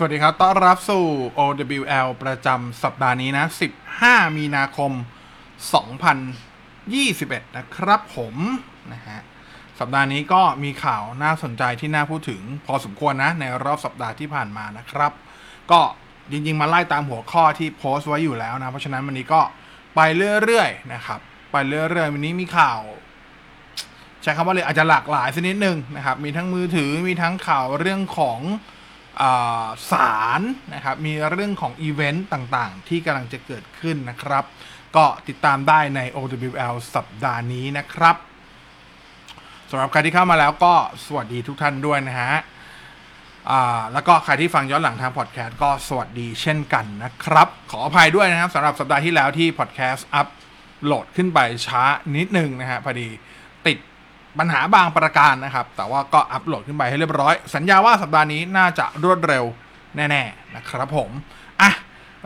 สวัสดีครับ ต้อนรับสู่ OWL ประจำสัปดาห์นี้นะ 15 มีนาคม 2021 นะครับผมนะฮะ สัปดาห์นี้ก็มีข่าวน่าสนใจที่น่าพูดถึง พอสมควรนะ ในรอบสัปดาห์ที่ผ่านมานะครับ ก็จริงๆ มาไล่ตามหัวข้อที่โพสต์ไว้อยู่แล้วนะ เพราะฉะนั้นวันนี้ก็ไปเรื่อยๆ นะครับ ไปเรื่อยๆ วันนี้มีข่าว ใช้คำว่าเลยอาจจะหลากหลายสักนิดนึงนะครับ มีทั้งมือถือ มีทั้งข่าวเรื่องของ สารนะครับ มีเรื่องของอีเวนต์ต่างๆ ที่กำลังจะเกิดขึ้นนะครับ ก็ติดตามได้ใน OWL สัปดาห์นี้นะครับสำหรับใครที่เข้ามาแล้วก็สวัสดีทุกท่านด้วยนะฮะแล้วก็ใครที่ฟังย้อนหลังทางพอดแคสต์ก็สวัสดีเช่นกันนะครับ ขออภัยด้วยนะครับสำหรับสัปดาห์ที่แล้วที่พอดแคสต์อัพโหลดขึ้นไปช้านิดนึงนะฮะพอดี ปัญหาบางประการนะครับ แต่ว่าก็อัปโหลดขึ้นไปให้เรียบร้อย สัญญาว่าสัปดาห์นี้น่าจะรวดเร็วแน่ๆนะครับผม อะ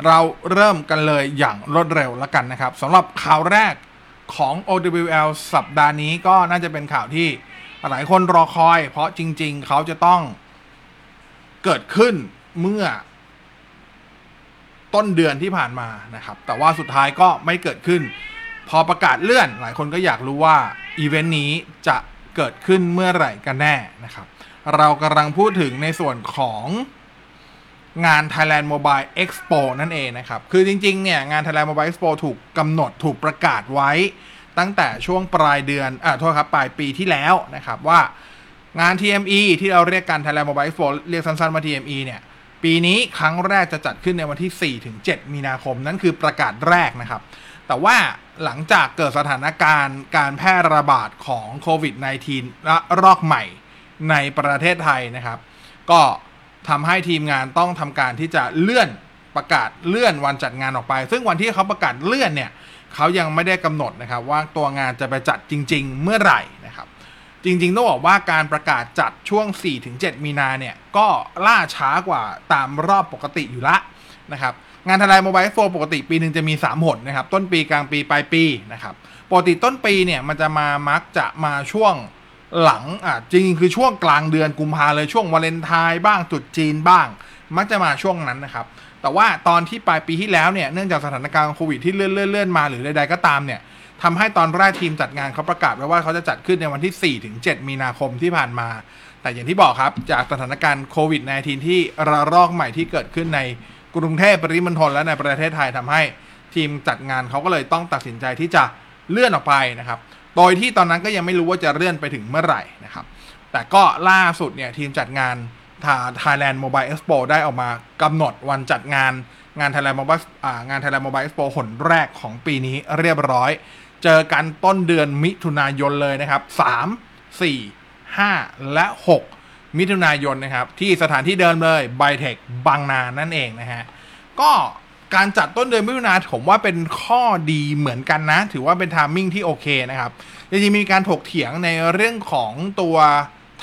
เราเริ่มกันเลยอย่างรวดเร็วล้วกันนะครับสำหรับข่าวแรกของ OWL สัปดาห์นี้ก็น่าจะเป็นข่าวที่หลายคนรอคอย เพราะจริง ๆ เขาจะต้องเกิดขึ้นเมื่อต้นเดือนที่ผ่านมานะครับ แต่ว่าสุดท้ายก็ไม่เกิดขึ้น พอประกาศเลื่อน หลายคนก็อยากรู้ว่าอีเวนต์นี้จะเกิดขึ้นเมื่อไหร่กันแน่นะครับ เรากำลังพูดถึงในส่วนของงาน Thailand Mobile Expo นั่นเองนะครับ คือจริงๆ เนี่ย งาน Thailand Mobile Expo ถูกกำหนดถูกประกาศไว้ตั้งแต่ช่วงปลายเดือนอ่าโทษครับ ปลายปีที่แล้วนะครับว่างาน TME ที่เราเรียกกัน Thailand Mobile Expo เรียกสั้นๆว่า TME เนี่ย ปีนี้ครั้งแรกจะจัดขึ้นในวันที่ 4-7 มีนาคม นั่นคือประกาศแรกนะครับ แต่ว่าหลังจากเกิดสถานการณ์การแพร่ระบาดของโควิด -19 และรอกใหม่ในประเทศไทยนะครับ ก็ทำให้ทีมงานต้องทำการที่จะเลื่อนประกาศเลื่อนวันจัดงานออกไป ซึ่งวันที่เขาประกาศเลื่อนเนี่ยเขายังไม่ได้กำหนดนะครับ ว่าตัวงานจะไปจัดจริง ๆ เมื่อไหร่นะครับ จริงๆต้องบอกว่าการประกาศจัดช่วง 4-7 มีนาเนี่ยก็ล่าช้ากว่าตามรอบปกติอยู่ละนะครับ งานทลายโมบายโฟปกติปีหนึ่งจะมี 3 หนนะครับ ต้นปีกลางปี ปลายปีนะครับปกติต้นปีเนี่ยมันจะมามักจะมาช่วงหลังอะจริงๆคือช่วงกลางเดือนกุมภาเลยช่วงวาเลนไทน์บ้างจุดจีนบ้าง มักจะมาช่วงนั้นนะครับ แต่ว่าตอนที่ปลายปีที่แล้วเนี่ยเนื่องจากสถานการณ์โควิดที่เลื่อนเลื่อนมาหรือใดๆก็ตามเนี่ยทำให้ตอนแรกทีมจัดงานเขาประกาศไว้ว่าเขาจะจัดขึ้นในวันที่4-7มีนาคมที่ผ่านมา แต่อย่างที่บอกครับจากสถานการณ์โควิด -19 ที่ระลอกใหม่ที่เกิดขึ้นใน กรุงเทพปริมณฑลและในประเทศไทยทำให้ทีมจัดงานเขาก็เลยต้องตัดสินใจที่จะเลื่อนออกไปนะครับ โดยที่ตอนนั้นก็ยังไม่รู้ว่าจะเลื่อนไปถึงเมื่อไหร่นะครับ แต่ก็ล่าสุดเนี่ยทีมจัดงาน Thailand Mobile Expo ได้ออกมากำหนดวันจัดงานงาน Thailand Mobile อ่างาน Thailand Mobile Expo หนแรกของปีนี้เรียบร้อย เจอกันต้นเดือนมิถุนายนเลยนะครับ 3 4 5 และ 6 มิถุนายนนะครับ ที่สถานที่เดิมเลยไบเทคบางนานั่นเองนะฮะ ก็การจัดต้นเดือนมิถุนาผมว่าเป็นข้อดีเหมือนกันนะ ถือว่าเป็น timing ที่โอเคนะครับจริงๆมีการถกเถียงในเรื่องของตัว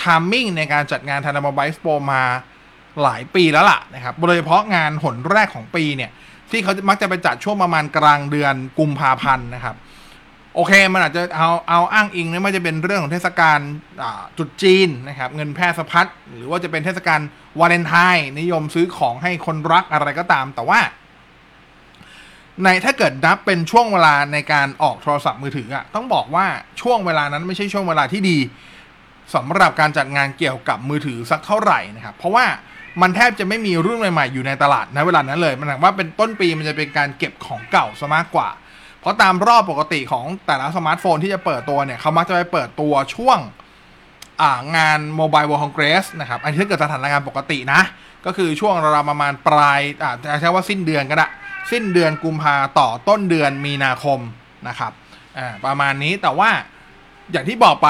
timing ในการจัดงาน Thailand Mobile Expo มาหลายปีแล้วล่ะนะครับ โดยเฉพาะงานหนแรกของปีเนี่ย ที่เขามักจะไปจัดช่วงประมาณกลางเดือนกุมภาพันธ์นะครับ โอเค มันอาจจะเอาเอาอ้างอิงนะไม่จะเป็นเรื่องของเทศกาลตรุษจีนนะครับ เงินแพร่สะพัดหรือว่าจะเป็นเทศกาลวาเลนไทน์นิยมซื้อของให้คนรักอะไรก็ตาม แต่ว่า ในถ้าเกิดนับเป็นช่วงเวลาในการออกโทรศัพท์มือถืออะต้องบอกว่าช่วงเวลานั้นไม่ใช่ช่วงเวลาที่ดีสำหรับการจัดงานเกี่ยวกับมือถือสักเท่าไหร่นะครับ เพราะว่ามันแทบจะไม่มีรุ่นใหม่ๆอยู่ในตลาดในเวลานั้นเลย มันหมายว่าเป็นต้นปีมันจะเป็นการเก็บของเก่าซะมากกว่า เพราะตามรอบปกติของแต่ละสมาร์ทโฟนที่จะเปิดตัวเนี่ยเขามักจะไปเปิดตัวช่วงงาน Mobile World Congress นะครับ อันนี้ถ้าเกิดสถานการณ์ปกตินะ ก็คือช่วงราวประมาณปลายอาจจะใช้ว่าสิ้นเดือนก็ได้ สิ้นเดือนกุมภาต่อต้นเดือนมีนาคมนะครับประมาณนี้แต่ว่าอย่างที่บอกไป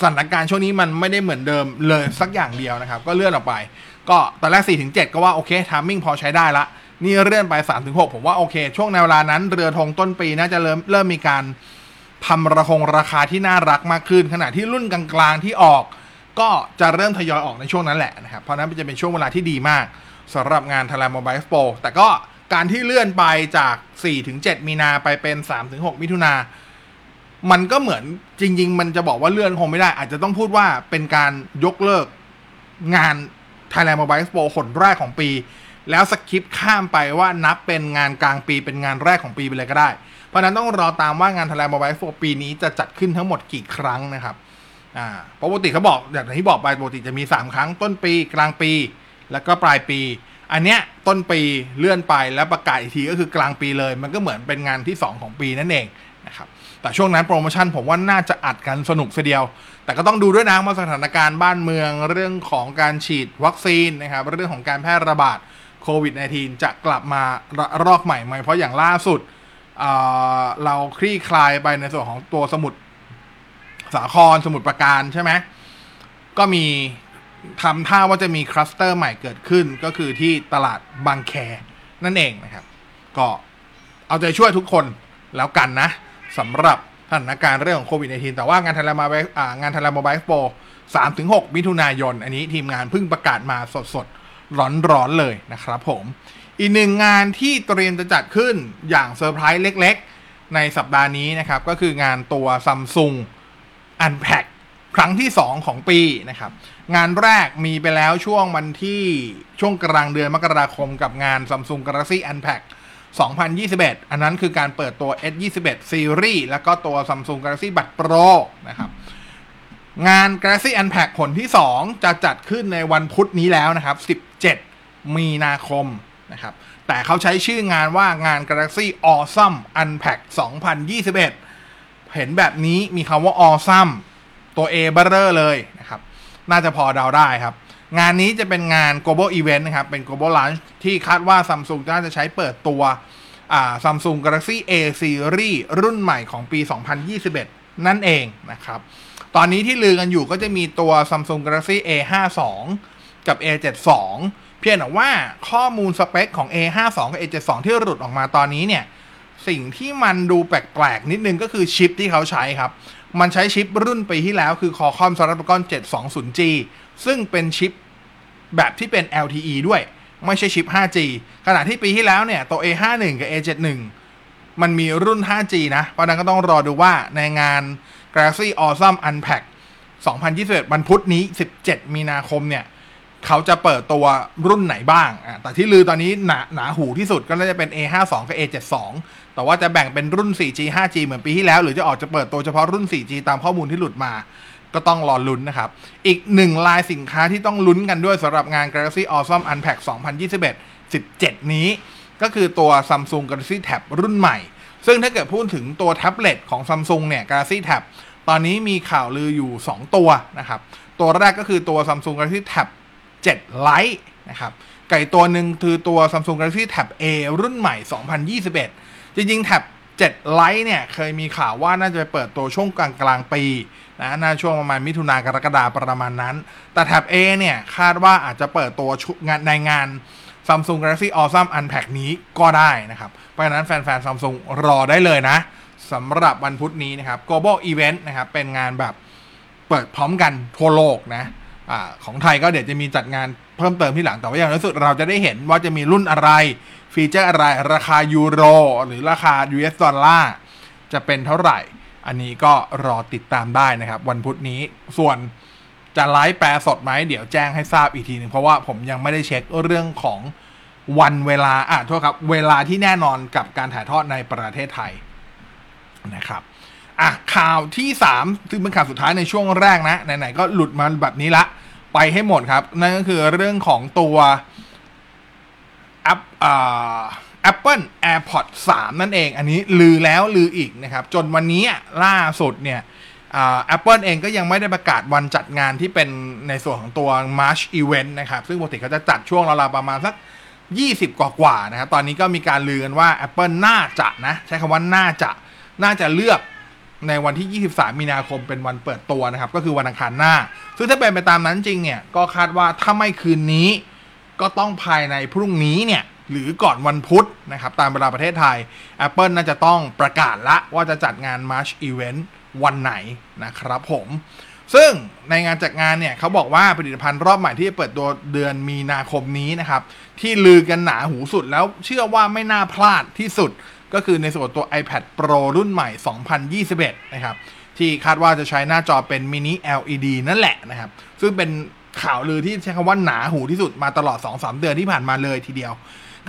สถานการณ์ช่วงนี้มันไม่ได้เหมือนเดิมเลยสักอย่างเดียวนะครับ ก็เลื่อนออกไป ก็ตอนแรก4-7 ก็ว่าโอเคทามมิ่งพอใช้ได้ละ นี่เลื่อนไป3-6ผมว่าโอเค ช่วงในเวลานั้นเรือธงต้นปีน่าจะเริ่มเริ่มมีการทำระคงราคาที่น่ารักมากขึ้น ขณะที่รุ่นกลางๆที่ออก ก็จะเริ่มทยอยออกในช่วงนั้นแหละนะครับ เพราะนั้นจะเป็นช่วงเวลาที่ดีมากสำหรับงาน Thailand Mobile Expo แต่ก็การที่เลื่อนไปจาก 4-7 มีนาไปเป็น 3-6 มิถุนา มันก็เหมือนจริง ๆ มันจะบอกว่าเลื่อนคงไม่ได้ อาจจะต้องพูดว่าเป็นการยกเลิกงาน Thailand Mobile Expo หนแรกของปี แล้วสกิปข้ามไปว่านับเป็นงานกลางปีเป็นงานแรกของปีไปเลยก็ได้ เพราะนั้นต้องรอตามว่างาน Thailand Mobile Expo ปีนี้จะจัดขึ้นทั้งหมดกี่ครั้งนะครับอ่าปกติเขาบอกอย่างที่บอกไปปกติจะมี 3 ครั้งต้นปีกลางปี แล้วก็ปลายปี อันเนี้ยต้นปีเลื่อนไปแล้วประกาศอีกทีก็คือกลางปีเลย มันก็เหมือนเป็นงานที่ 2 ของปีนั่นเองนะครับแต่ช่วงนั้นโปรโมชั่นผมว่าน่าจะอัดกันสนุกเสียเดียว แต่ก็ต้องดูด้วยนะว่าสถานการณ์บ้านเมืองเรื่องของการฉีดวัคซีนนะครับเรื่องของการแพร่ระบาด โควิด -19 จะกลับมาระรอกใหม่ไหม เพราะอย่างล่าสุดเเราคลี่คลายไปในส่วนของตัวสมุดสาครสมุดประการใช่ไหมก็มีทำท่าว่าจะมีคลัสเตอร์ใหม่เกิดขึ้น ก็คือที่ตลาดบางแคนั่นเองนะครับ ก็เอาใจช่วยทุกคนแล้วกันนะสำหรับสถานการณ์เรื่องของโควิด -19 แต่ว่างานทารามาอ่างานทารามาไบโปสามถึงหกมิถุนายน อันนี้ทีมงานเพิ่งประกาศมาสดๆ ร้อนๆเลยนะครับผม อีกหนึ่งงานที่เตรียมจะจัดขึ้นอย่างเซอร์ไพรส์เล็กๆ ในสัปดาห์นี้นะครับ ก็คืองานตัว Samsung Unpack ครั้งที่ 2 ของปีนะครับ งานแรกมีไปแล้วช่วงวันที่ช่วงกลางเดือนมกราคมกับงาน Samsung Galaxy Unpack 2021 อันนั้นคือการเปิดตัว S21 Series แล้วก็ตัว Samsung Galaxy Buds Pro นะครับ งาน Galaxy Unpack ผลที่ 2 จะจัดขึ้นในวันพุธนี้แล้วนะครับ 17 มีนาคมนะครับ แต่เขาใช้ชื่องานว่างาน Galaxy Awesome Unpack 2021 เห็นแบบนี้มีคำว่า Awesome ตัว A เบอร์เลยนะครับ น่าจะพอเดาได้ครับ งานนี้จะเป็นงาน global event นะครับ เป็น global launch ที่คาดว่า Samsung น่าจะใช้เปิดตัว Samsung Galaxy A Series รุ่นใหม่ของปี 2021 นั่นเองนะครับ ตอนนี้ที่ลือกันอยู่ก็จะมีตัว Samsung Galaxy A52 กับ A72 เพียงแต่ว่าข้อมูลสเปคของ A52 กับ A72 ที่หลุดออกมาตอนนี้เนี่ย สิ่งที่มันดูแปลกๆ นิดนึงก็คือชิปที่เขาใช้ครับ มันใช้ชิปรุ่นปีที่แล้วคือ Qualcomm Snapdragon 720G ซึ่งเป็นชิปแบบที่เป็น LTE ด้วย ไม่ใช่ชิป 5G ขณะที่ปีที่แล้วเนี่ยตัว A51 กับ A71 มันมีรุ่น 5G นะ เพราะนั้นก็ต้องรอดูว่าในงาน Galaxy Awesome Unpack 2021 วันพุธนี้ 17 มีนาคมเนี่ย เขาจะเปิดตัวรุ่นไหนบ้างอะแต่ที่ลือตอนนี้หนาหนาหูที่สุดก็น่าจะเป็น A52 กับ A72 แต่ว่าจะแบ่งเป็นรุ่น 4G 5G เหมือนปีที่แล้ว หรือจะออกจะเปิดตัวเฉพาะรุ่น 4G ตามข้อมูลที่หลุดมา ก็ต้องรอลุ้นนะครับ อีกหนึ่งลายสินค้าที่ต้องลุ้นกันด้วยสำหรับงาน Galaxy Awesome Unpack 2021 17 นี้ ก็คือตัว Samsung Galaxy Tab รุ่นใหม่ ซึ่งถ้าเกิดพูดถึงตัวแท็บเล็ตของ Samsung เนี่ย Galaxy Tab ตอนนี้มีข่าวลืออยู่ 2 ตัวนะครับ ตัวแรกก็คือตัว Samsung Galaxy Tab 7 Lite นะครับไก่ตัวหนึ่งคือตัว Samsung Galaxy Tab A รุ่นใหม่ 2021 จริงๆ Tab 7 Lite เนี่ย เคยมีข่าวว่าน่าจะไปเปิดตัวช่วงกลางกลางปีนะน่าช่วงประมาณมิถุนากรกฎาประมาณนั้น แต่ Tab A เนี่ย คาดว่าอาจจะเปิดตัวงานในงาน Samsung Galaxy Awesome Unpack นี้ก็ได้นะครับ เพราะฉะนั้นแฟนๆ Samsung รอได้เลยนะสำหรับวันพุธนี้นะครับ Global Event นะครับ เป็นงานแบบเปิดพร้อมกันทั่วโลกนะอของไทยก็เดี๋ยวจะมีจัดงานเพิ่มเติมที่หลัง แต่ว่าอย่างน้อยสุดเราจะได้เห็นว่าจะมีรุ่นอะไร ฟีเจอร์อะไร ราคายูโร หรือราคา US ดอลลาร์จะเป็นเท่าไหร่ อันนี้ก็รอติดตามได้นะครับ วันพุธนี้ส่วน จะไลฟ์แปลสดไหมเดี๋ยวแจ้งให้ทราบอีกทีหนึ่งเพราะว่าผมยังไม่ได้เช็คเรื่องของวันเวลาอะโทษครับ เวลาที่แน่นอนกับการถ่ายทอดในประเทศไทยนะครับอะข่าวที่ 3 ซึ่งเป็นข่าวสุดท้ายในช่วงแรกนะ ไหนๆก็หลุดมาแบบนี้ละ ไปให้หมดครับ นั่นก็คือเรื่องของตัวแอปอ่า Apple AirPods 3 นั่นเอง อันนี้ลือแล้วลืออีกนะครับ จนวันนี้ล่าสุดเนี่ย แอปเปิลเองก็ยังไม่ได้ประกาศวันจัดงานที่เป็นในส่วนของตัว March Event นะครับ ซึ่งปกติเขาจะจัดช่วงราวๆประมาณสัก 20 กว่าๆนะครับ ตอนนี้ก็มีการลือกันว่า Apple น่าจะนะ ใช้คำว่าน่าจะน่าจะเลือกในวันที่ 23 มีนาคมเป็นวันเปิดตัวนะครับ ก็คือวันอังคารหน้า ซึ่งถ้าเป็นไปตามนั้นจริงเนี่ย ก็คาดว่าถ้าไม่คืนนี้ ก็ต้องภายในพรุ่งนี้เนี่ยหรือก่อนวันพุธนะครับ ตามเวลาประเทศไทย Apple น่าจะต้องประกาศละว่าจะจัดงาน March Event วันไหนนะครับผมซึ่งในงานจัดงานเนี่ยเขาบอกว่าผลิตภัณฑ์รอบใหม่ที่จะเปิดตัวเดือนมีนาคมนี้นะครับ ที่ลือกันหนาหูสุดแล้วเชื่อว่าไม่น่าพลาดที่สุด ก็คือในส่วนตัว iPad Pro รุ่นใหม่ 2021 นะครับ ที่คาดว่าจะใช้หน้าจอเป็นมินิ LED นั่นแหละนะครับ ซึ่งเป็นข่าวลือที่ใช้คำว่าหนาหูที่สุดมาตลอด 2-3 เดือนที่ผ่านมาเลยทีเดียว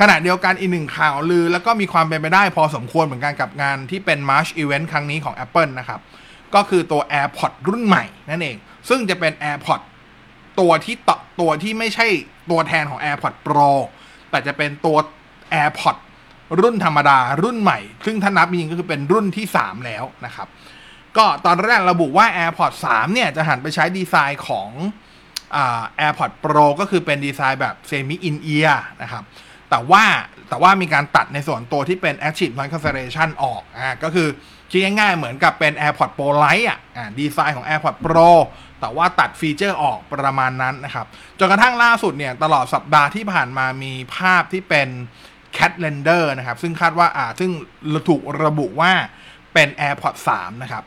ขณะเดียวกันอีกหนึ่งข่าวลือ แล้วก็มีความเป็นไปได้พอสมควรเหมือนกันกับงานที่เป็น March Event ครั้งนี้ของ Apple นะครับ ก็คือตัว AirPod รุ่นใหม่นั่นเอง ซึ่งจะเป็น AirPod ตัวที่ต่อตัวที่ไม่ใช่ตัวแทนของ AirPod Pro แต่จะเป็นตัว AirPod รุ่นธรรมดารุ่นใหม่ ซึ่งถ้านับจริงก็คือเป็นรุ่นที่ 3 แล้วนะครับ ก็ตอนแรกระบุว่า AirPod 3 เนี่ย จะหันไปใช้ดีไซน์ของอ่า AirPod Pro ก็คือเป็นดีไซน์แบบ semi in ear นะครับ แต่ว่าแต่ว่ามีการตัดในส่วนตัวที่เป็น active noise cancellation ออกอ่าก็คือคิดง่ายๆเหมือนกับเป็น AirPod Pro Lite อะอ่าดีไซน์ของ AirPod Pro แต่ว่าตัดฟีเจอร์ออกประมาณนั้นนะครับ จนกระทั่งล่าสุดเนี่ย ตลอดสัปดาห์ที่ผ่านมามีภาพที่เป็น CAD Render นะครับ ซึ่งคาดว่าอ่าซึ่งถูกระบุว่าเป็น AirPod 3นะครับ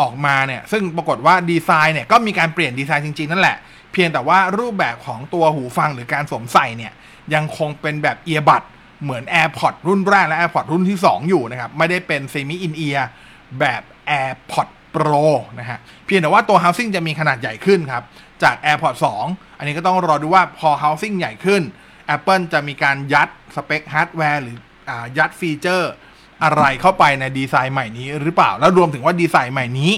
ออกมาเนี่ย ซึ่งปรากฏว่าดีไซน์เนี่ย ก็มีการเปลี่ยนดีไซน์จริง ๆ นั่นแหละ เพียงแต่ว่ารูปแบบของตัวหูฟังหรือการสวมใส่เนี่ย ยังคงเป็นแบบเอียบัดเหมือน AirPods รุ่นแรกและ AirPods รุ่นที่ 2 อยู่นะครับ ไม่ได้เป็น semi in ear แบบ AirPods Pro นะฮะเพียงแต่ว่าตัว housing จะมีขนาดใหญ่ขึ้นครับ จาก AirPods 2 อันนี้ก็ต้องรอดูว่าพอ housing ใหญ่ขึ้น Apple จะมีการยัดสเปคฮาร์ดแวร์หรืออยัดฟีเจอร์อะไรเข้าไปในดีไซน์ใหม่นี้หรือเปล่า แล้วรวมถึงว่าดีไซน์ใหม่นี้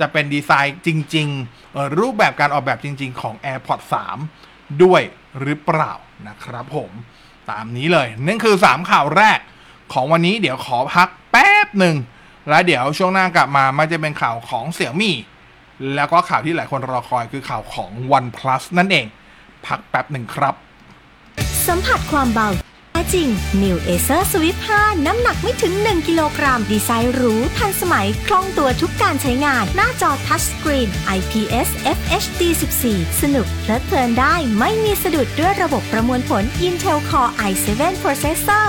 จะเป็นดีไซน์จริง ๆ รูปแบบการออกแบบจริง ๆ ของ AirPods 3 ด้วย หรือเปล่านะครับผมตามนี้เลยนั่นคือ 3 ข่าวแรกของวันนี้เดี๋ยวขอพักแป๊บหนึ่ง แล้วเดี๋ยวช่วงหน้ากลับมามันจะเป็นข่าวของเสี่ยวมี่แล้วก็ข่าวที่หลายคนรอคอยคือข่าวของ OnePlus นั่นเอง พักแป๊บหนึ่งครับ สัมผัสความเบา จริง New Acer Swift 5 น้ำหนักไม่ถึง 1 กิโลกรัม ดีไซน์หรูทันสมัย คล่องตัวทุกการใช้งาน หน้าจอทัชสกรีน IPS FHD 14 สนุกเพลิดเพลินได้ไม่มีสะดุดด้วยระบบประมวลผล Intel Core i7 Processor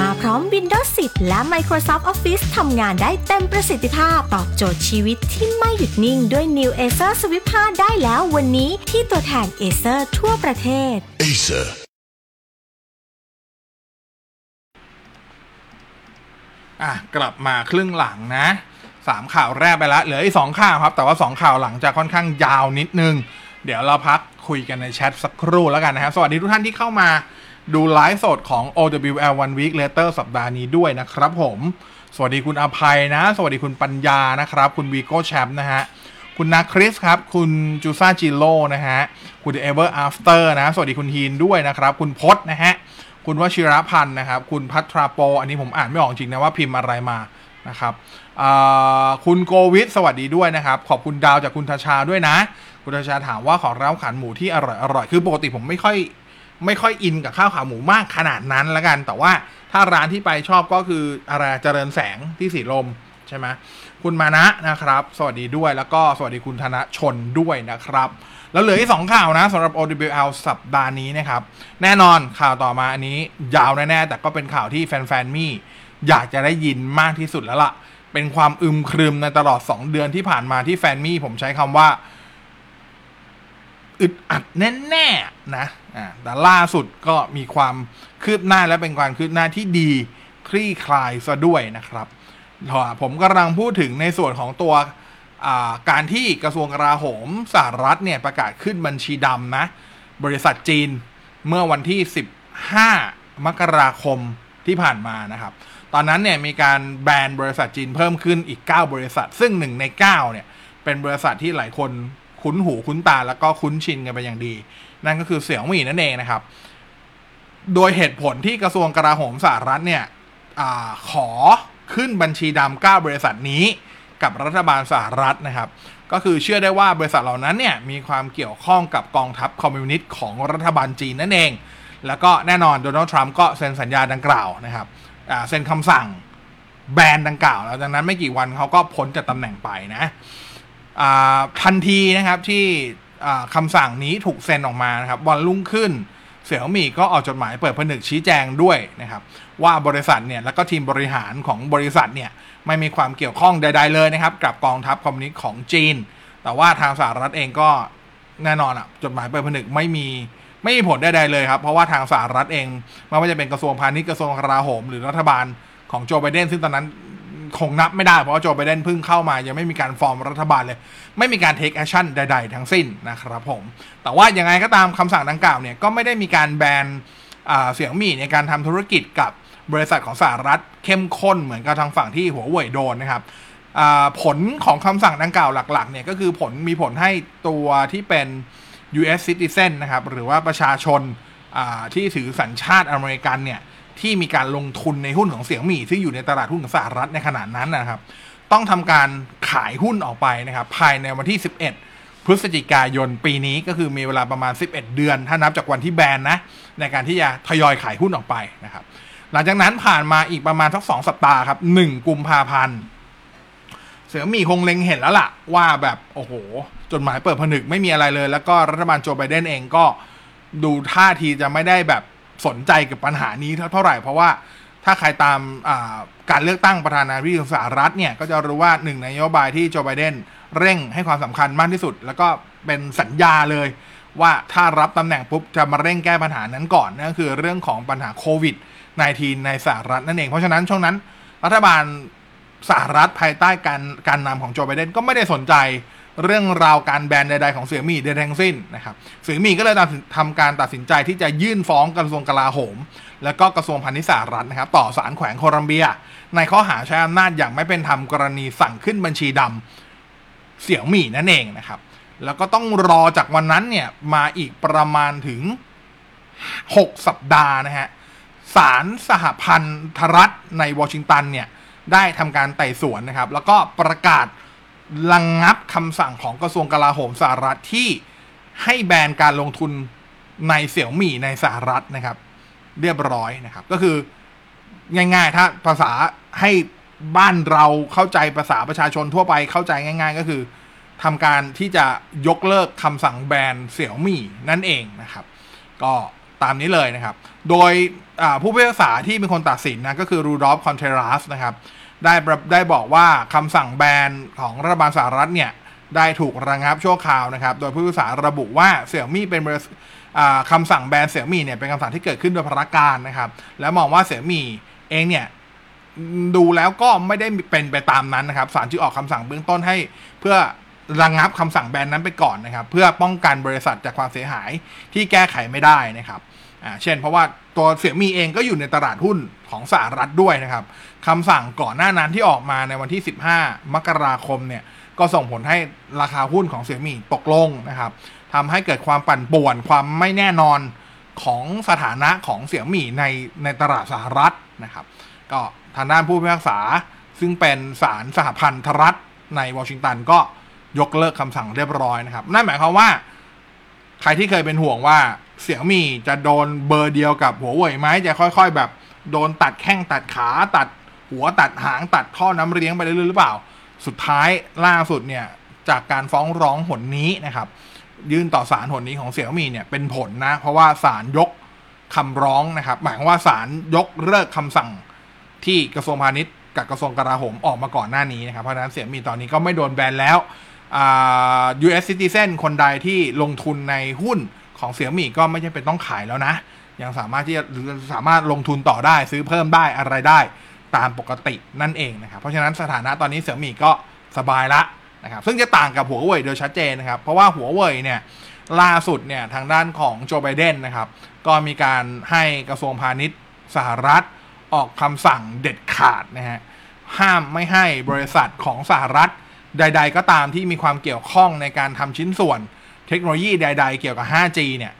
มาพร้อม Windows 10 และ Microsoft Office ทำงานได้เต็มประสิทธิภาพ ตอบโจทย์ชีวิตที่ไม่หยุดนิ่งด้วย New Acer Swift 5 ได้แล้ววันนี้ที่ตัวแทน Acer ทั่วประเทศ Acer. อะกลับมาครึ่งหลังนะสามข่าวแรกไปแล้วเหลืออีกสองข่าวครับ แต่ว่าสองข่าวหลังจะค่อนข้างยาวนิดนึง เดี๋ยวเราพักคุยกันในแชทสักครู่แล้วกันนะครับ สวัสดีทุกท่านที่เข้ามาดูไลฟ์สดของ OWL One Week Later สัปดาห์นี้ด้วยนะครับผม สวัสดีคุณอภัยนะ สวัสดีคุณปัญญานะครับ คุณวีโก้แชมป์นะฮะ คุณนาคริสครับ คุณจูซาจิโร่นะฮะ คุณ Ever After นะ สวัสดีคุณฮีนด้วยนะครับ คุณพศนะฮะ คุณวชิรพันธ์นะครับ คุณพัทราโป อันนี้ผมอ่านไม่ออกจริงนะว่าพิมพ์อะไรมานะครับคุณโกวิทสวัสดีด้วยนะครับ ขอบคุณดาวจากคุณทชาด้วยนะ คุณทชาถามว่าขอร้าวขันหมูที่อร่อยอร่อยคือปกติผมไม่ค่อยไม่ค่อยอินกับข้าวขาหมูมากขนาดนั้นละกัน แต่ว่าถ้าร้านที่ไปชอบก็คืออะไรเจริญแสงที่สีลมใช่ไหม คุณมานะนะครับ สวัสดีด้วยแล้วก็สวัสดีคุณธนชนด้วยนะครับ แล้วเหลืออีกสองข่าวนะสำหรับ OWL สัปดาห์นี้นะครับ แน่นอนข่าวต่อมาอันนี้ยาวแน่ๆแต่ก็เป็นข่าวที่แฟนๆมี่อยากจะได้ยินมากที่สุดแล้วล่ะ เป็นความอึมครึมในตลอด 2 เดือนที่ผ่านมาที่แฟนมี่ผมใช้คำว่าอึดอัดแน่ๆนะอ่าแต่ล่าสุดก็มีความคืบหน้าและเป็นความคืบหน้าที่ดีคลี่คลายซะด้วยนะครับ ผมกำลังพูดถึงในส่วนของตัวการที่กระทรวงกลาโหมสหรัฐเนี่ยประกาศขึ้นบัญชีดำนะ บริษัทจีนเมื่อวันที่ 15 มกราคมที่ผ่านมานะครับ ตอนนั้นเนี่ยมีการแบนบริษัทจีนเพิ่มขึ้นอีก 9 บริษัท ซึ่งหนึ่งใน 9 เนี่ย เป็นบริษัทที่หลายคนคุ้นหูคุ้นตาแล้วก็คุ้นชินกันไปอย่างดี นั่นก็คือเสี่ยวมี่นั่นเองนะครับ โดยเหตุผลที่กระทรวงกลาโหมสหรัฐเนี่ยอขอ ขึ้นบัญชีดำ9บริษัทนี้กับรัฐบาลสหรัฐนะครับ ก็คือเชื่อได้ว่าบริษัทเหล่านั้นเนี่ยมีความเกี่ยวข้องกับกองทัพคอมมิวนิสต์ของรัฐบาลจีนนั่นเอง แล้วก็แน่นอนโดนัลด์ทรัมป์ก็เซ็นสัญญาดังกล่าวนะครับเซ็นคำสั่งแบนดังกล่าวแล้วหลังนั้นไม่กี่วันเขาก็พ้นจากตำแหน่งไปนะทันทีนะครับที่คำสั่งนี้ถูกเซ็นออกมานะครับวันรุ่งขึ้น เสี่ยวมี่ก็ออกจดหมายเปิดผนึกชี้แจงด้วยนะครับว่าบริษัทเนี่ยแล้วก็ทีมบริหารของบริษัทเนี่ยไม่มีความเกี่ยวข้องใด ๆเลยนะครับกับกองทัพคอมมิวนิสต์ของจีน แต่ว่าทางสหรัฐเองก็แน่นอนอะจดหมายเปิดผนึกไม่มีไม่มีผลใดๆเลยครับ เพราะว่าทางสหรัฐเองไม่ว่าจะเป็นกระทรวงพาณิชย์กระทรวงกลาโหม หรือรัฐบาลของโจไบเดนซึ่งตอนนั้น คงนับไม่ได้เพราะว่าโจไบเดนเพิ่งเข้ามา ยังไม่มีการฟอร์มรัฐบาลเลย ไม่มีการ take action ใด ๆ ทั้งสิ้นนะครับผม แต่ว่ายังไงก็ตามคำสั่งดังกล่าวเนี่ยก็ไม่ได้มีการแบนเสี่ยวมี่ในการทำธุรกิจกับบริษัทของสหรัฐเข้มข้นเหมือนกับทางฝั่งที่หัวเว่ยโดนนะครับผลของคำสั่งดังกล่าวหลักๆเนี่ยก็คือผลมีผลให้ตัวที่เป็น U.S. citizen นะครับหรือว่าประชาชนที่ถือสัญชาติอเมริกันเนี่ย ที่มีการลงทุนในหุ้นของเสี่ยวหมี่ที่อยู่ในตลาดหุ้นของสหรัฐในขณะนั้นนะครับ ต้องทำการขายหุ้นออกไปนะครับ ภายในวันที่ 11 พฤศจิกายนปีนี้ก็คือมีเวลาประมาณ 11 เดือน ถ้านับจากวันที่แบนนะในการที่จะทยอยขายหุ้นออกไปนะครับหลังจากนั้นผ่านมาอีกประมาณสักสองสัปดาห์ครับหนึ่งกุมภาพันธ์เสือมีคงเล็งเห็นแล้วล่ะ ว่าแบบโอ้โห จดหมายเปิดผนึกไม่มีอะไรเลย แล้วก็รัฐบาลโจไบเดนเองก็ดูท่าทีจะไม่ได้แบบ สนใจกับปัญหานี้เท่าไหร่ เพราะว่าถ้าใครตามการเลือกตั้งประธานาธิบดีของสหรัฐเนี่ย ก็จะรู้ว่าหนึ่งในนโยบายที่โจไบเดนเร่งให้ความสำคัญมากที่สุด แล้วก็เป็นสัญญาเลย ว่าถ้ารับตำแหน่งปุ๊บ จะมาเร่งแก้ปัญหานั้นก่อนนั่นคือเรื่องของปัญหาโควิด -19 ในสหรัฐนั่นเอง เพราะฉะนั้นช่วงนั้น รัฐบาลสหรัฐภายใต้การการนำของโจไบเดนก็ไม่ได้สนใจ เรื่องราวการแบนใดๆของเสี่ยมี่ใดทั้งสิ้นนะครับเสี่ยมี่ก็เลยทำการตัดสินใจที่จะยื่นฟ้องกระทรวงกลาโหม และก็กระทรวงพาณิชย์สหรัฐนะครับ ต่อศาลแขวงโคลัมเบีย ในข้อหาใช้อำนาจอย่างไม่เป็นธรรมกรณีสั่งขึ้นบัญชีดำเสี่ยมี่นั่นเองนะครับ แล้วก็ต้องรอจากวันนั้นเนี่ยมาอีกประมาณถึง 6 สัปดาห์นะฮะศาลสหพันธรัฐในวอชิงตันเนี่ยได้ทำการไต่สวนนะครับ แล้วก็ประกาศ ระงงับคำสั่งของกระทรวงกลาโหมสหรัฐที่ให้แบนการลงทุนในเสี่ยวหมี่ในสหรัฐนะครับ เรียบร้อยนะครับ ก็คือง่าย ๆ ถ้าภาษาให้บ้านเราเข้าใจภาษาประชาชนทั่วไปเข้าใจง่าย ๆ ก็คือทำการที่จะยกเลิกคำสั่งแบนเสี่ยวหมี่นั่นเองนะครับ ก็ตามนี้เลยนะครับ โดยผู้พิพากษาที่เป็นคนตัดสินนะก็คือรูดอฟคอนเทรัสนะครับ ได้ได้บอกว่าคำสั่งแบนของรัฐบาลสหรัฐเนี่ยได้ถูกระงับชั่วคราวนะครับ โดยผู้พิพากษาระบุว่าเสี่ยมี่เป็นคำสั่งแบนเสี่ยมี่เนี่ยเป็นคำสั่งที่เกิดขึ้นโดยพระการนะครับ และมองว่าเสี่ยมี่เองเนี่ยดูแล้วก็ไม่ได้เป็นไปตามนั้นนะครับศาลจึงออกคำสั่งเบื้องต้นให้เพื่อระงงับคำสั่งแบนนั้นไปก่อนนะครับ เพื่อป้องกันบริษัทจากความเสียหายที่แก้ไขไม่ได้นะครับเช่น เพราะว่าตัวเสี่ยมีเองก็อยู่ในตลาดหุ้นของสหรัฐด้วยนะครับ คำสั่งก่อนหน้านั้นที่ออกมาในวันที่ 15 มกราคมเนี่ยก็ส่งผลให้ราคาหุ้นของเสี่ยมี่ตกลงนะครับทำให้เกิดความปั่นป่วน ความไม่แน่นอนของสถานะของเสี่ยมี่ในในตลาดสหรัฐนะครับ ก็ทางด้านผู้พิพากษาซึ่งเป็นศาลสหพันธรัฐในวอชิงตันก็ยกเลิกคำสั่งเรียบร้อยนะครับ นั่นหมายความว่า ใครที่เคยเป็นห่วงว่าเสี่ยมี่จะโดนเบอร์เดียวกับหัวเว่ยไหมจะค่อย ๆ แบบโดนตัดแข้งตัดขาตัด หัวตัดหางตัดท่อน้ำเลี้ยงไปเรื่อยๆหรือเปล่า สุดท้ายล่าสุดเนี่ยจากการฟ้องร้องหนนี้นะครับ ยื่นต่อศาลหนนี้ของเสี่ยมีเนี่ยเป็นผลนะ เพราะว่าศาลยกคำร้องนะครับ หมายความว่าศาลยกเลิกคำสั่งที่กระทรวงพาณิชย์กับกระทรวงกลาโหมออกมาก่อนหน้านี้นะครับ เพราะนั้นเสี่ยมีตอนนี้ก็ไม่โดนแบนแล้ว US citizen คนใดที่ลงทุนในหุ้นของเสี่ยมี่ก็ไม่ใช่เป็นต้องขายแล้วนะ ยังสามารถที่จะสามารถลงทุนต่อได้ซื้อเพิ่มได้อะไรได้ ตามปกตินั่นเองนะครับ เพราะฉะนั้นสถานะตอนนี้เสี่ยมี่ก็สบายละนะครับซึ่งจะต่างกับหัวเว่ยโดยชัดเจนนะครับ เพราะว่าหัวเว่ยเนี่ยล่าสุดเนี่ยทางด้านของโจไบเดนนะครับ ก็มีการให้กระทรวงพาณิชย์สหรัฐออกคำสั่งเด็ดขาดนะฮะห้ามไม่ให้บริษัทของสหรัฐใด ๆ ก็ตามที่มีความเกี่ยวข้องในการทำชิ้นส่วน เทคโนโลยีใด ๆ เกี่ยวกับ 5G เนี่ย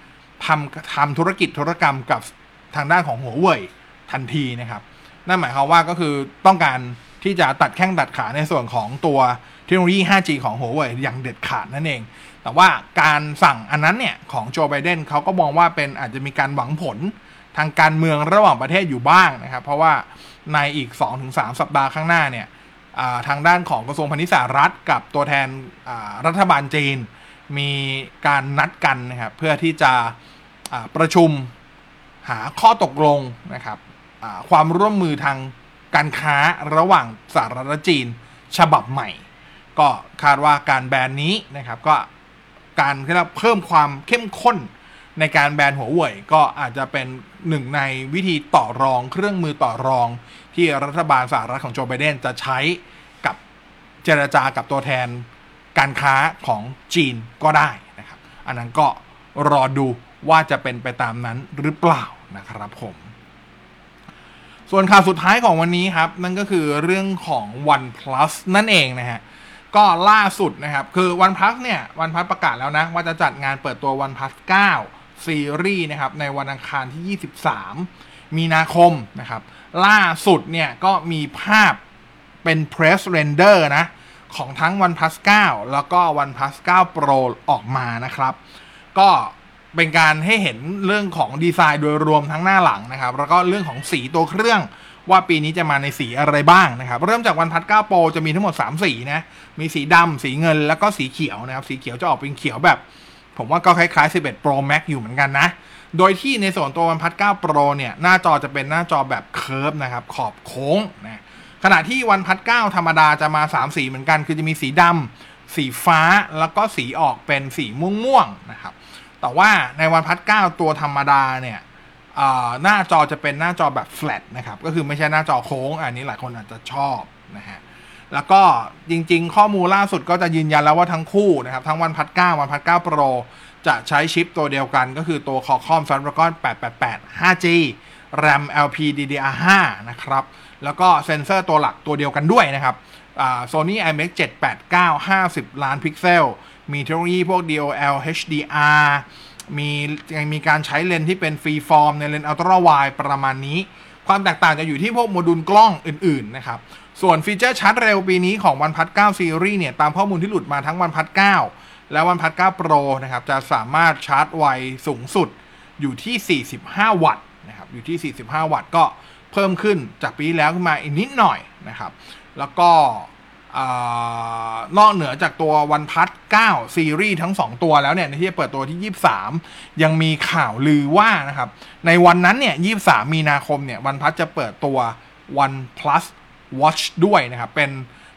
ทำทำธุรกิจธุรกรรมกับทางด้านของหัวเว่ยทันทีนะครับ นั่นหมายความว่าก็คือต้องการที่จะตัดแข้งตัดขาในส่วนของตัวเทคโนโลยี 5G ของหัวเว่ยอย่างเด็ดขาดนั่นเอง แต่ว่าการสั่งอันนั้นเนี่ย ของโจไบเดนเขาก็มองว่าเป็นอาจจะมีการหวังผลทางการเมืองระหว่างประเทศอยู่บ้างนะครับ เพราะว่าในอีก 2-3 สัปดาห์ข้างหน้าเนี่ยทางด้านของกระทรวงพาณิชย์สหรัฐกับตัวแทนรัฐบาลจีน มีการนัดกันนะครับเพื่อที่จะประชุมหาข้อตกลงนะครับ ความร่วมมือทางการค้าระหว่างสหรัฐและจีนฉบับใหม่ ก็คาดว่าการแบนนี้นะครับก็การเราเพิ่มความเข้มข้นในการแบนหัวเว่ยก็อาจจะเป็นหนึ่งในวิธีต่อรองเครื่องมือต่อรอง ที่รัฐบาลสหรัฐของโจไบเดนจะใช้กับเจรจากับตัวแทนการค้าของจีนก็ได้นะครับ อันนั้นก็รอดูว่าจะเป็นไปตามนั้นหรือเปล่านะครับผม ส่วนข่าวสุดท้ายของวันนี้ครับ นั่นก็คือเรื่องของ OnePlus นั่นเองนะฮะ ก็ล่าสุดนะครับ คือ OnePlus เนี่ย OnePlus ประกาศแล้วนะ ว่าจะจัดงานเปิดตัว OnePlus 9 ซีรีส์นะครับ ในวันอังคารที่ 23 มีนาคมนะครับ ล่าสุดเนี่ย ก็มีภาพเป็น press render นะ ของทั้ง OnePlus 9 แล้วก็ OnePlus 9 Pro ออกมานะครับ ก็ เป็นการให้เห็นเรื่องของดีไซน์โดยรวมทั้งหน้าหลังนะครับ แล้วก็เรื่องของสีตัวเครื่องว่าปีนี้จะมาในสีอะไรบ้างนะครับ เริ่มจากวันพัด9โปรจะมีทั้งหมด 3 สีนะ มีสีดำสีเงินแล้วก็สีเขียวนะครับ สีเขียวจะออกเป็นเขียวแบบ ผมว่าก็คล้ายๆ 11 Pro Max อยู่เหมือนกันนะ โดยที่ในส่วนตัววันพัด9 Pro เนี่ยหน้าจอจะเป็นหน้าจอแบบเคิร์ฟนะครับ ขอบโค้งนะขณะที่วันพัด9ธรรมดาจะมา 3 สีเหมือนกัน คือจะมีสีดำสีฟ้าแล้วก็สีออกเป็นสีม่วงๆนะครับ แต่ว่าในวันพัด9ตัวธรรมดาเนี่ยหน้าจอจะเป็นหน้าจอแบบ flat นะครับ ก็คือไม่ใช่หน้าจอโค้ง อันนี้หลายคนอาจจะชอบนะฮะ แล้วก็จริงๆ ข้อมูลล่าสุดก็จะยืนยันแล้วว่าทั้งคู่นะครับ ทั้ง OnePlus 9 OnePlus 9 Pro จะใช้ชิปตัวเดียวกัน ก็คือตัว Qualcomm Snapdragon 888 5G RAM LPDDR5 นะครับ แล้วก็เซ็นเซอร์ตัวหลักตัวเดียวกันด้วยนะครับโซนี่ IMX 789 50 ล้านพิกเซล มีเทคโนโลยีพวก DOL HDR มียังมีการใช้เลนส์ที่เป็น freeform ในเลนส์ ultrawide ประมาณนี้ ความแตกต่างจะอยู่ที่พวกโมดูลกล้องอื่น ๆ นะครับ ส่วนฟีเจอร์ชาร์จเร็วปีนี้ของ OnePlus 9ซีรีส์เนี่ย ตามข้อมูลที่หลุดมาทั้งวันพัด9และวันพัด9 Pro นะครับ จะสามารถชาร์จไวสูงสุดอยู่ที่ 45 วัตต์นะครับ อยู่ที่ 45 วัตต์ก็เพิ่มขึ้นจากปีแล้วขึ้นมาอีกนิดหน่อยนะครับ แล้วก็ นอกเหนือจากตัววันพัด9ซีรีส์ทั้ง 2 ตัวแล้วเนี่ยที่จะเปิดตัวที่ 23 ยังมีข่าวลือว่านะครับ ในวันนั้นเนี่ย 23 มีนาคมเนี่ยวันพัดจะเปิดตัว One Plus Watch ด้วยนะครับ เป็น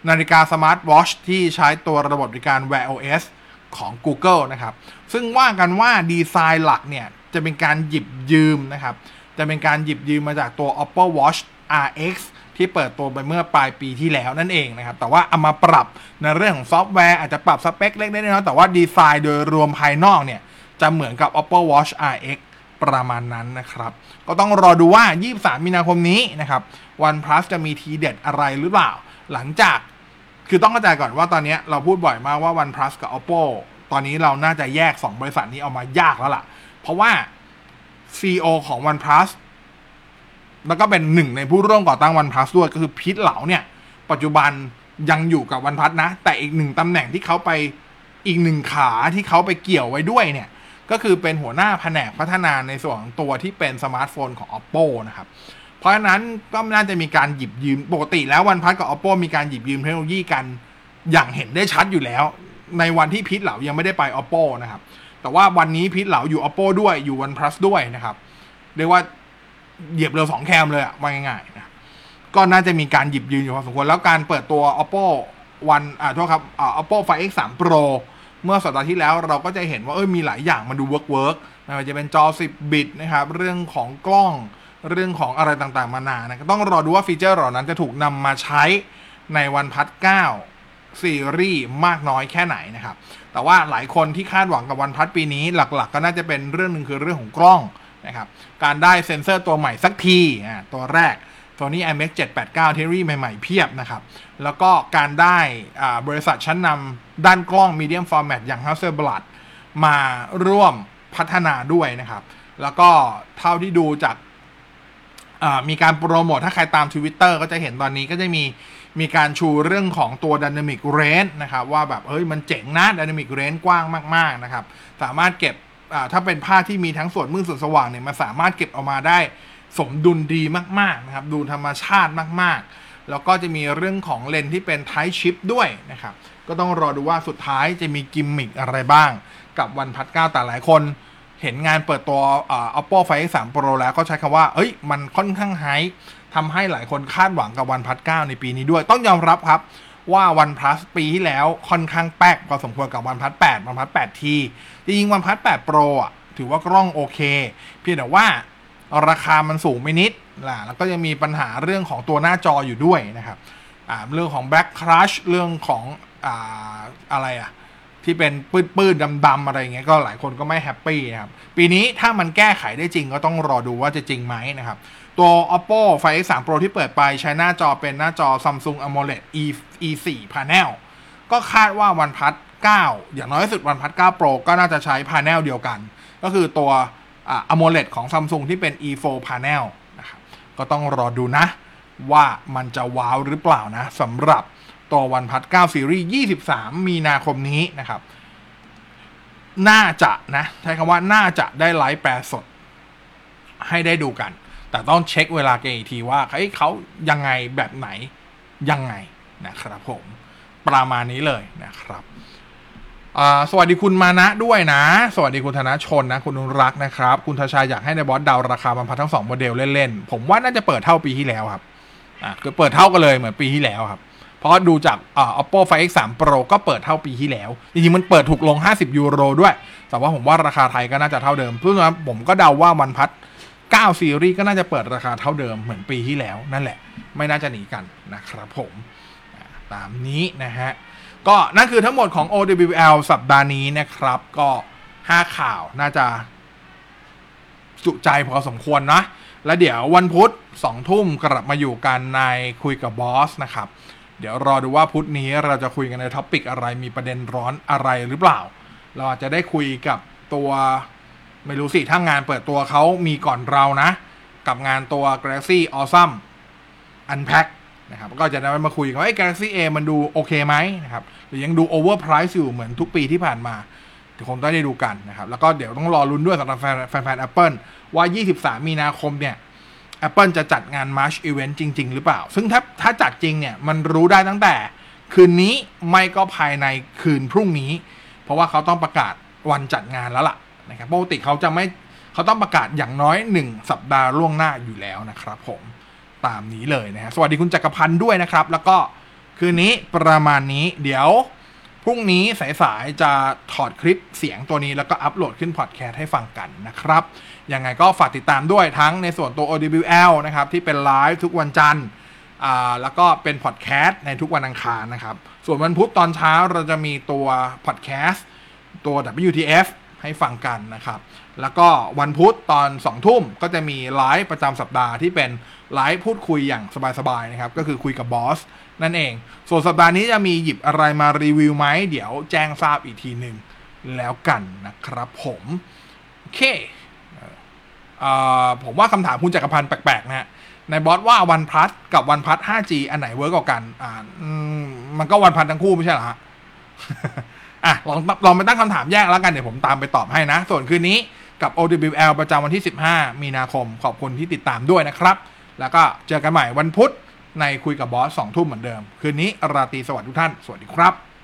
นาฬิกาสมาร์ทวอชที่ใช้ตัวระบบบริการ Wear OS ของ Google นะครับ ซึ่งว่ากันว่าดีไซน์หลักเนี่ย จะเป็นการหยิบยืมนะครับ จะเป็นการหยิบยืมมาจากตัว Oppo Watch RX ที่เปิดตัวไปเมื่อปลายปีที่แล้วนั่นเองนะครับแต่ว่าเอามาปรับในเรื่องของซอฟต์แวร์อาจจะปรับสเปคเล็กน้อยแต่ว่าดีไซน์โดยรวมภายนอกเนี่ยจะเหมือนกับ Oppo Watch RX ประมาณนั้นนะครับ ก็ต้องรอดูว่า 23 มีนาคมนี้นะครับ OnePlus จะมีทีเด็ดอะไรหรือเปล่า หลังจาก คือต้องเข้าใจก่อนว่าตอนนี้เราพูดบ่อยมากว่า OnePlus กับ Oppo ตอนนี้เราน่าจะแยก 2 บริษัทนี้ออกมายากแล้วล่ะ เพราะว่า CEO ของ OnePlus แล้วก็เป็นหนึ่งในผู้ร่วมก่อตั้ง OnePlus ด้วยก็คือ Pete Lau เนี่ย ปัจจุบันยังอยู่กับ OnePlus นะ แต่อีกหนึ่งตำแหน่งที่เขาไปอีกหนึ่งขาที่เขาไปเกี่ยวไว้ด้วยเนี่ย ก็คือเป็นหัวหน้าแผนกพัฒนาในส่วนของตัวที่เป็นสมาร์ทโฟนของ oppo นะครับ เพราะฉะนั้นก็น่าจะมีการหยิบยืมปกติแล้ว OnePlus กับ oppo มีการหยิบยืมเทคโนโลยีกันอย่างเห็นได้ชัดอยู่แล้ว ในวันที่ Pete Lau ยังไม่ได้ไป oppo นะครับแต่ว่าวันนี้ Pete Lau อยู่ oppo ด้วยอยู่ OnePlus ด้วยนะครับเรียกว่า เหยียบเรือสองแคมเลยอะว่าง่ายๆนะก็น่าจะมีการหยิบยืนอยู่พอสมควร แล้วการเปิดตัว oppo one อ่าโทษครับอ่า oppo Find X3 Pro เมื่อสัปดาห์ที่แล้วเราก็จะเห็นว่าเอ้ยมีหลายอย่างมาดู work work ไม่ว่าจะเป็นจอ 10 บิตนะครับ เรื่องของกล้องเรื่องของอะไรต่างๆ มานานะต้องรอดูว่าฟีเจอร์เหล่านั้นจะถูกนำมาใช้ใน OnePlus 9ซีรีส์มากน้อยแค่ไหนนะครับ แต่ว่าหลายคนที่คาดหวังกับวันพัดปีนี้หลักๆ ก็น่าจะเป็นเรื่องหนึ่งคือเรื่องของกล้อง นะครับการได้เซ็นเซอร์ตัวใหม่สักทีอ่าตัวแรก Sony IMX 789เทคโนโลยีใหม่ ๆ เพียบนะครับ แล้วก็การได้บริษัทชั้นนำด้านกล้อง Medium Format อย่าง Hasselblad มาร่วมพัฒนาด้วยนะครับ แล้วก็เท่าที่ดูจากมีการโปรโมท ถ้าใครตาม Twitter ก็จะเห็นตอนนี้ก็จะมีมีการชูเรื่องของตัว Dynamic Range นะครับ ว่าแบบเฮ้ยมันเจ๋งนะ Dynamic Range กว้างมาก ๆ นะครับ สามารถเก็บ ถ้าเป็นภาที่มีทั้งส่วนมืดส่วนสว่างเนี่ยมันสามารถเก็บออกมาได้สมดุลดีมากๆนะครับดูธรรมชาติมากๆ แล้วก็จะมีเรื่องของเลนที่เป็นไทชิปด้วยนะครับก็ต้องรอดูว่าสุดท้ายจะมีกิมมิคอะไรบ้าง กับวันพัดเก้าแต่หลายคนเห็นงานเปิดตัว Oppo Find X3 Pro แล้วก็ใช้คำว่า เอ้ย มันค่อนข้างไฮทำให้หลายคนคาดหวังกับวันพัดเก้าในปีนี้ด้วย ต้องยอมรับครับ ว่าวันพลัสปีที่แล้วค่อนข้างแป๊กพอสมควรกับวันพัด8วันพัด8ทีจริงๆวันพัด8 Pro อะถือว่ากล้องโอเค เพียงแต่ว่าราคามันสูงไปนิดล่ะแล้วก็ยังมีปัญหาเรื่องของตัวหน้าจออยู่ด้วยนะครับเรื่องของ back crush เรื่องของออะไรอะที่เป็นปื้นๆดำๆอะไรเงี้ยก็หลายคนก็ไม่แฮปปี้นะครับ ปีนี้ถ้ามันแก้ไขได้จริงก็ต้องรอดูว่าจะจริงไหมนะครับ ตัว oppo find x 3 pro ที่เปิดไปใช้หน้าจอเป็นหน้าจอ samsung amoled e e 4 panel ก็คาดว่าวันพัด9อย่างน้อยสุดวันพัด9 pro ก็น่าจะใช้ panel เดียวกัน ก็คือตัวอ่า AMOLED ของ Samsung ที่เป็น e4 panel นะครับก็ต้องรอดูนะ ว่ามันจะว้าวหรือเปล่านะสำหรับตัว OnePlus 9ซีรีส์23 มีนาคมนี้นะครับ น่าจะนะ ใช้คำว่าน่าจะได้ไลฟ์แปลสด ให้ได้ดูกัน แต่ต้องเช็คเวลากันอีกทีว่าเฮ้ยเขายังไงแบบไหนยังไงนะครับผมประมาณนี้เลยนะครับสวัสดีคุณมานะด้วยนะ สวัสดีคุณธนชนนะ คุณนุรักนะครับ คุณทชายอยากให้นายบอสเดาราคาบรรพัดทั้งสองโมเดลเล่นๆ ผมว่าน่าจะเปิดเท่าปีที่แล้วครับอ่าคือเปิดเท่ากันเลยเหมือนปีที่แล้วครับ เพราะดูจากอ่า oppo find x 3 pro ก็เปิดเท่าปีที่แล้ว จริงๆ มันเปิดถูกลง 50 ยูโรด้วย แต่ว่าผมว่าราคาไทยก็น่าจะเท่าเดิมเพราะฉะนั้นผมก็เดาว่าวันพัด 9 ซีรีส์ก็น่าจะเปิดราคาเท่าเดิมเหมือนปีที่แล้วนั่นแหละ ไม่น่าจะหนีกันนะครับผมตามนี้นะฮะ ก็นั่นคือทั้งหมดของ OWL สัปดาห์นี้นะครับ ก็ 5 ข่าวน่าจะ จุใจพอสมควรนะ แล้วเดี๋ยววันพุธสองทุ่มกลับมาอยู่กันในคุยกับบอสนะครับ เดี๋ยวรอดูว่าพุธนี้เราจะคุยกันใน topic อะไรมีประเด็นร้อนอะไรหรือเปล่า เราอาจจะได้คุยกับตัว ไม่รู้สิ ถ้างานเปิดตัวเขามีก่อนเรานะ กับงานตัว Galaxy Awesome Unpacked นะครับ ก็จะได้มาคุยกันว่าไอ้ Galaxy A มันดูโอเคไหมนะครับ หรือยังดู overprice อยู่เหมือนทุกปีที่ผ่านมาเดี๋ยวคงต้องได้ดูกันนะครับ แล้วก็เดี๋ยวต้องรอลุ้นด้วยสำหรับแฟนแฟนๆ Apple ว่า 23 มีนาคมเนี่ย Apple จะจัดงาน March Event จริง ๆ หรือเปล่า ซึ่งถ้าถ้าจัดจริงเนี่ยมันรู้ได้ตั้งแต่คืนนี้ไม่ก็ภายในคืนพรุ่งนี้ เพราะว่าเขาต้องประกาศวันจัดงานแล้วล่ะ นะครับปกติเขาจะไม่เขาต้องประกาศอย่างน้อย 1 สัปดาห์ล่วงหน้าอยู่แล้วนะครับผมตามนี้เลยนะฮะสวัสดีคุณจักรพันธ์ด้วยนะครับ แล้วก็คืนนี้ประมาณนี้เดี๋ยวพรุ่งนี้สายๆจะถอดคลิปเสียงตัวนี้แล้วก็อัปโหลดขึ้นพอดแคสต์ให้ฟังกันนะครับ ยังไงก็ฝากติดตามด้วยทั้งในส่วนตัว OWL นะครับ ที่เป็นไลฟ์ทุกวันจันทร์แล้วก็เป็นพอดแคสต์ในทุกวันอังคารนะครับ ส่วนวันพุธตอนเช้าเราจะมีตัวพอดแคสต์ตัว WTF ให้ฟังกันนะครับ แล้วก็วันพุธตอน2ทุ่มก็จะมีไลฟ์ประจำสัปดาห์ที่เป็นไลฟ์พูดคุยอย่างสบายๆนะครับ ก็คือคุยกับบอสนั่นเอง ส่วนสัปดาห์นี้จะมีหยิบอะไรมารีวิวไหมเดี๋ยวแจ้งทราบอีกทีหนึ่งแล้วกันนะครับผมโอเคเออผมว่าคำถามคุณจักรพันธ์แปลกๆนะฮะนายบอสว่าวันพัดกับวันพัด 5G อันไหน work กว่ากัน อ่ามันก็ OnePlus ทั้งคู่ไม่ใช่เหรอฮะ อะลองลองไปตั้งคำถามแยกแล้วกันเดี๋ยวผมตามไปตอบให้นะ ส่วนคืนนี้กับ OWL ประจำวันที่ 15 มีนาคมขอบคุณที่ติดตามด้วยนะครับ แล้วก็เจอกันใหม่วันพุธในคุยกับบอสสองทุ่มเหมือนเดิม คืนนี้ราตรีสวัสดีทุกท่าน สวัสดีครับ